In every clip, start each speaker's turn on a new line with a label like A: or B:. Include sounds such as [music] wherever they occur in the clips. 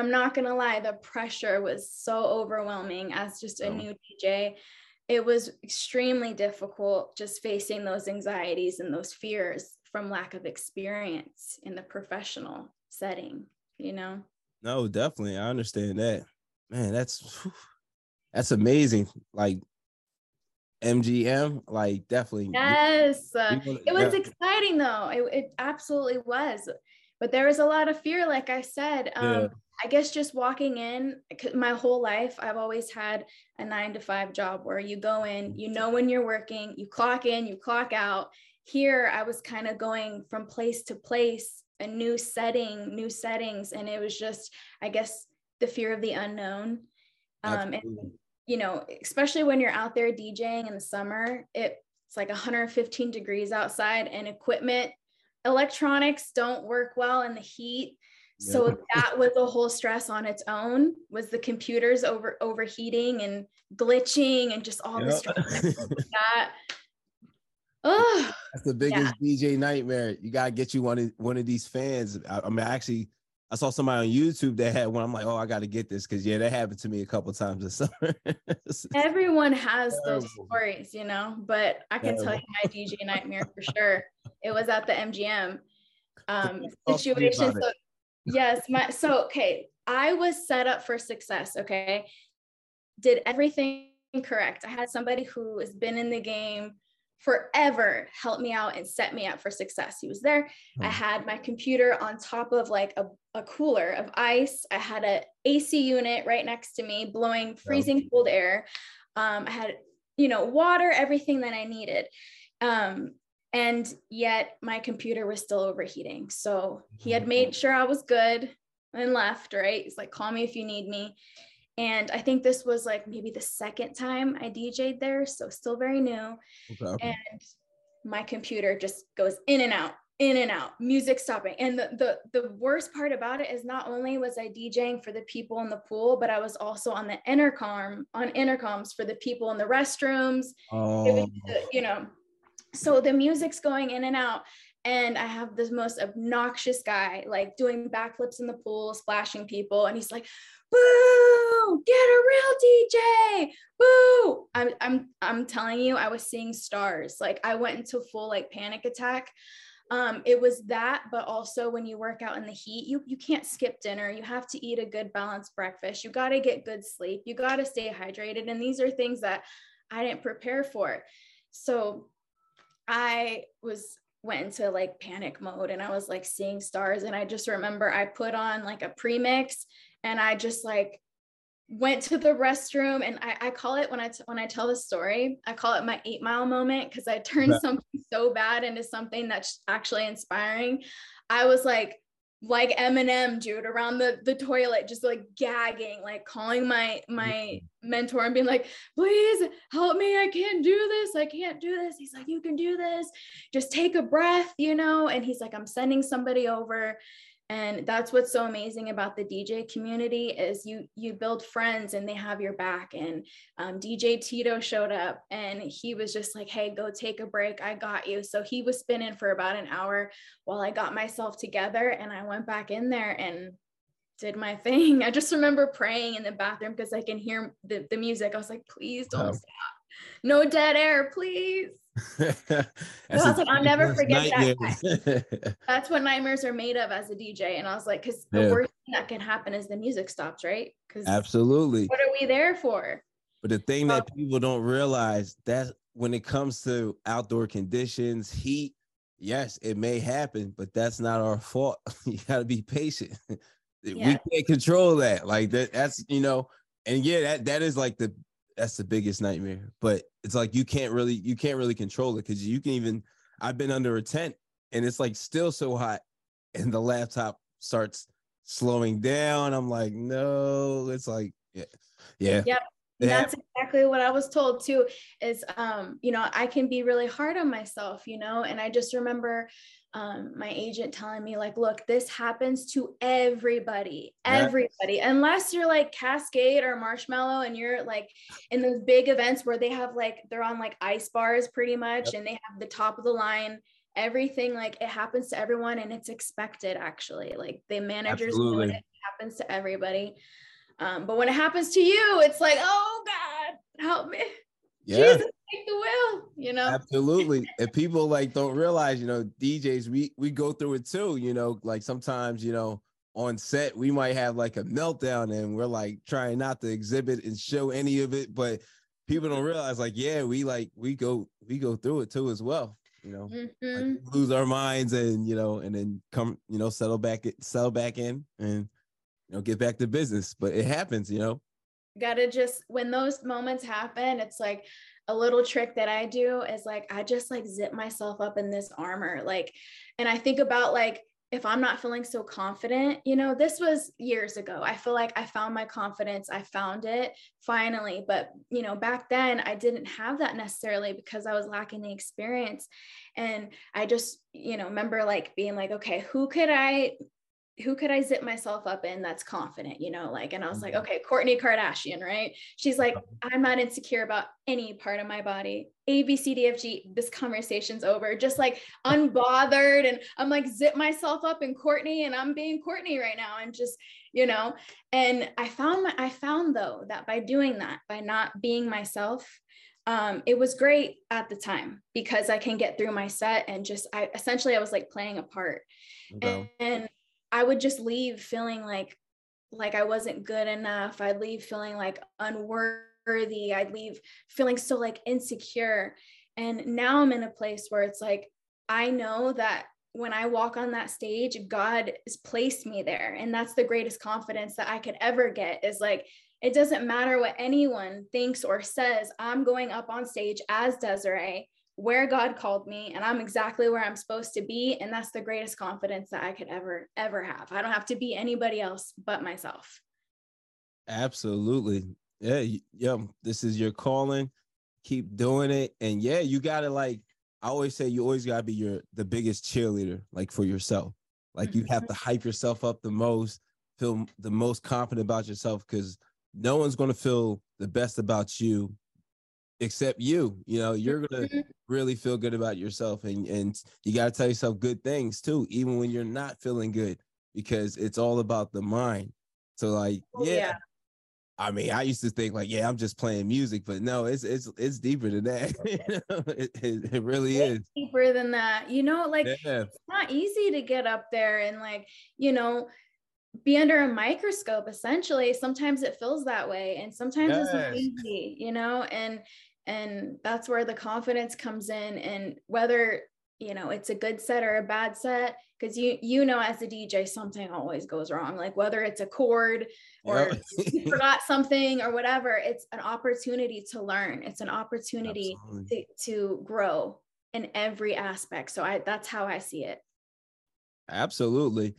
A: I'm not gonna lie, the pressure was so overwhelming as just a
B: Oh.
A: new DJ. It was extremely difficult just facing those anxieties and those fears from lack of experience in the professional setting, you know?
B: No, definitely. I understand that. Man, that's that's amazing. Like MGM, like definitely.
A: Yes. uh,
B: you
A: it was
B: yeah.
A: exciting though. It, it absolutely was. But there was a lot of fear, like I said. Um,
B: Yeah.
A: I guess just walking in my whole life, I've always had a nine to five job where you go in, you know when you're working, you clock in, you clock out. Here, I was kind of going from place to place, a new setting, new settings. And it was just, I guess, the fear of the unknown. Um, and you know, especially when you're out there DJing in the summer, it, it's like 115 degrees outside and equipment, electronics don't work well in the heat. So
B: Yeah.
A: that was a whole stress on its own was the computers over overheating and glitching and just all the
B: Yeah.
A: stress that comes with [laughs] that. Oh,
B: That's the biggest DJ nightmare. You gotta get you one of one of these fans. I, I mean, actually, I saw somebody on YouTube that had one. I'm like, oh, I gotta get this because yeah, that happened to me a couple times this [laughs] summer.
A: everyone has those stories, you know, but I can tell you my DJ nightmare for sure. It was at the MGM um,
B: Talk to me
A: situation. So, yes, my so okay, I was set up for success. Okay, did everything correct. I had somebody who has been in the game forever help me out and set me up for success. He was there. I
B: Hmm.
A: had my computer on top of like a, a cooler of ice. I had a AC unit right next to me blowing freezing cold air. Um, I had, you know, water, everything that I needed. Um, and yet my computer was still overheating. So he had mm-hmm. made sure I was good and left, right? He's like, call me if you need me. And I think this was like maybe the second time I DJ'd there. So still very new
B: Okay.
A: and my computer just goes in and out in and out music stopping and the, the the worst part about it is not only was i djing for the people in the pool but i was also on the intercom on intercoms for the people in the restrooms
B: Oh,
A: was you know so the music's going in and out and i have this most obnoxious guy like doing backflips in the pool splashing people and he's like boo get a real dj boo. I'm, I'm i'm telling you i was seeing stars. Like i went into full like panic attack. Um, it was that but also when you work out in the heat you you can't skip dinner. You have to eat a good balanced breakfast. You got to get good sleep. You got to stay hydrated and these are things that i didn't prepare for. So i was went into like panic mode and i was like seeing stars and i just remember i put on like a premix and i just like went to the restroom and I, I call it when I t- when I tell the story, I call it my eight mile moment because I turned
B: Yeah.
A: something so bad into something that's actually inspiring. I was like like Eminem, dude, around the the toilet, just like gagging, like calling my my mentor and being like, please help me. I can't do this. I can't do this. He's like, you can do this. Just take a breath, you know. And he's like, I'm sending somebody over and that's what's so amazing about the dj community is you you build friends and they have your back. And um, dj tito showed up and he was just like hey go take a break. I got you. So he was spinning for about an hour while i got myself together and i went back in there and did my thing. [laughs] I just remember praying in the bathroom because i can hear the, the music. I was like please don't stop. No dead air please [laughs] I was like, I'll never forget that [laughs] that's what nightmares are made of as a DJ. And I was like, because the
B: Yeah.
A: worst thing that can happen is the music stops, right? Because
B: Absolutely.
A: what are we there for?
B: But the thing that people don't realize that when it comes to outdoor conditions, heat, yes, it may happen, but that's not our fault. [laughs] you got to be patient. We can't control that. Like that. That's you know, and yeah, that that is like the that's the biggest nightmare. But it's like you can't really you can't really control it because you can even. I've been under a tent and it's like still so hot, and the laptop starts slowing down. I'm like, no, it's like, yeah, yeah.
A: Yep. That's exactly what I was told too. Is um, you know, I can be really hard on myself, you know, and I just remember um, my agent telling me like look this happens to everybody everybody. Unless you're like Kaskade or Marshmello and you're like in those big events where they have like they're on like ice bars pretty much yep. and they have the top of the line everything like it happens to everyone and it's expected actually. Like the managers know it, it happens to everybody. Um, but when it happens to you it's like oh god help me yeah. Jesus, take the wheel, you know.
B: Absolutely. and people like don't realize, you know, DJs, we we go through it too, you know, like sometimes, you know, on set we might have like a meltdown and we're like trying not to exhibit and show any of it, but people don't realize like, yeah, we like we go we go through it too as well. You know, mm-hmm. like lose our minds and you know, and then come, you know, settle back, settle back in and you know, get back to business. But it happens, you know
A: gotta just when those moments happen it's like a little trick that i do is like i just like zip myself up in this armor like and i think about like if i'm not feeling so confident you know this was years ago. I feel like i found my confidence i found it finally but you know back then i didn't have that necessarily because i was lacking the experience. And i just you know remember like being like okay who could i who could I zip myself up in that's confident, you know, like, and I was like, mm-hmm. okay, Kourtney Kardashian, right? She's like, I'm not insecure about any part of my body. A, B, C, D, F, G, this conversation's over. Just like unbothered. And I'm like, zip myself up in Kourtney and I'm being Kourtney right now. And just, you know, and I found, my, I found though, that by doing that, by not being myself, um, it was great at the time because I can get through my set and just, I essentially, I was like playing a part. Okay. And, and I would just leave feeling like like I wasn't good enough. I'd leave feeling like unworthy. I'd leave feeling so like insecure. And now I'm in a place where it's like I know that when I walk on that stage, God has placed me there. And that's the greatest confidence that I could ever get is like, it doesn't matter what anyone thinks or says. I'm going up on stage as Desiree where God called me and I'm exactly where I'm supposed to be. And that's the greatest confidence that I could ever, ever have. I don't have to be anybody else but myself.
B: Absolutely. Yeah. Yeah. This is your calling. Keep doing it. And yeah, you got to like, I always say you always got to be your, the biggest cheerleader, like for yourself. Like you have to mm-hmm. hype yourself up the most, feel the most confident about yourself because no one's going to feel the best about you except you you know you're gonna mm-hmm. really feel good about yourself and and you got to tell yourself good things too even when you're not feeling good because it's all about the mind so like oh, yeah, yeah. I mean, I used to think like, yeah, I'm just playing music, but no, it's it's it's deeper than that. [laughs] it, it, it, really it's
A: is deeper than that. You know, like yeah. it's not easy to get up there and like, you know, be under a microscope essentially sometimes it feels that way and sometimes yes. it's not easy you know and and that's where the confidence comes in and whether you know it's a good set or a bad set because you you know as a dj something always goes wrong like whether it's a cord or [laughs] you forgot something or whatever it's an opportunity to learn. It's an opportunity to, to grow in every aspect. So i that's how i see it.
B: Absolutely.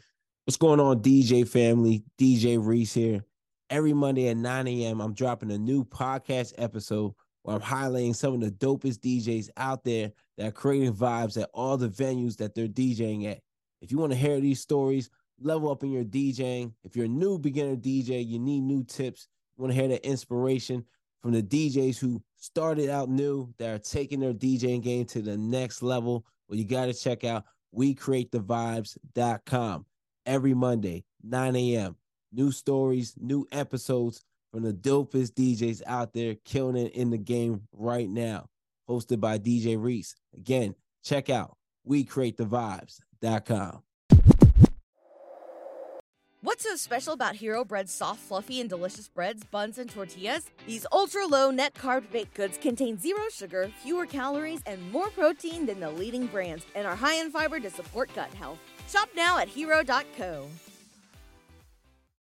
B: What's going on dj family? Dj reese here. Every monday at 9 a.m i'm dropping a new podcast episode where I'm highlighting some of the dopest DJs out there that are creating vibes at all the venues that they're DJing at. If you want to hear these stories, level up in your DJing. If you're a new beginner DJ, you need new tips. You want to hear the inspiration from the DJs who started out new that are taking their DJing game to the next level. Well, you got to check out WeCreateTheVibes.com every Monday, 9 a.m. New stories, new episodes from the dopest DJs out there killing it in the game right now. Hosted by DJ Reese. Again, check out WeCreateTheVibes.com.
C: What's so special about Hero Bread's soft, fluffy, and delicious breads, buns, and tortillas? These ultra low net carb baked goods contain zero sugar, fewer calories, and more protein than the leading brands, and are high in fiber to support gut health. Shop now at hero.co.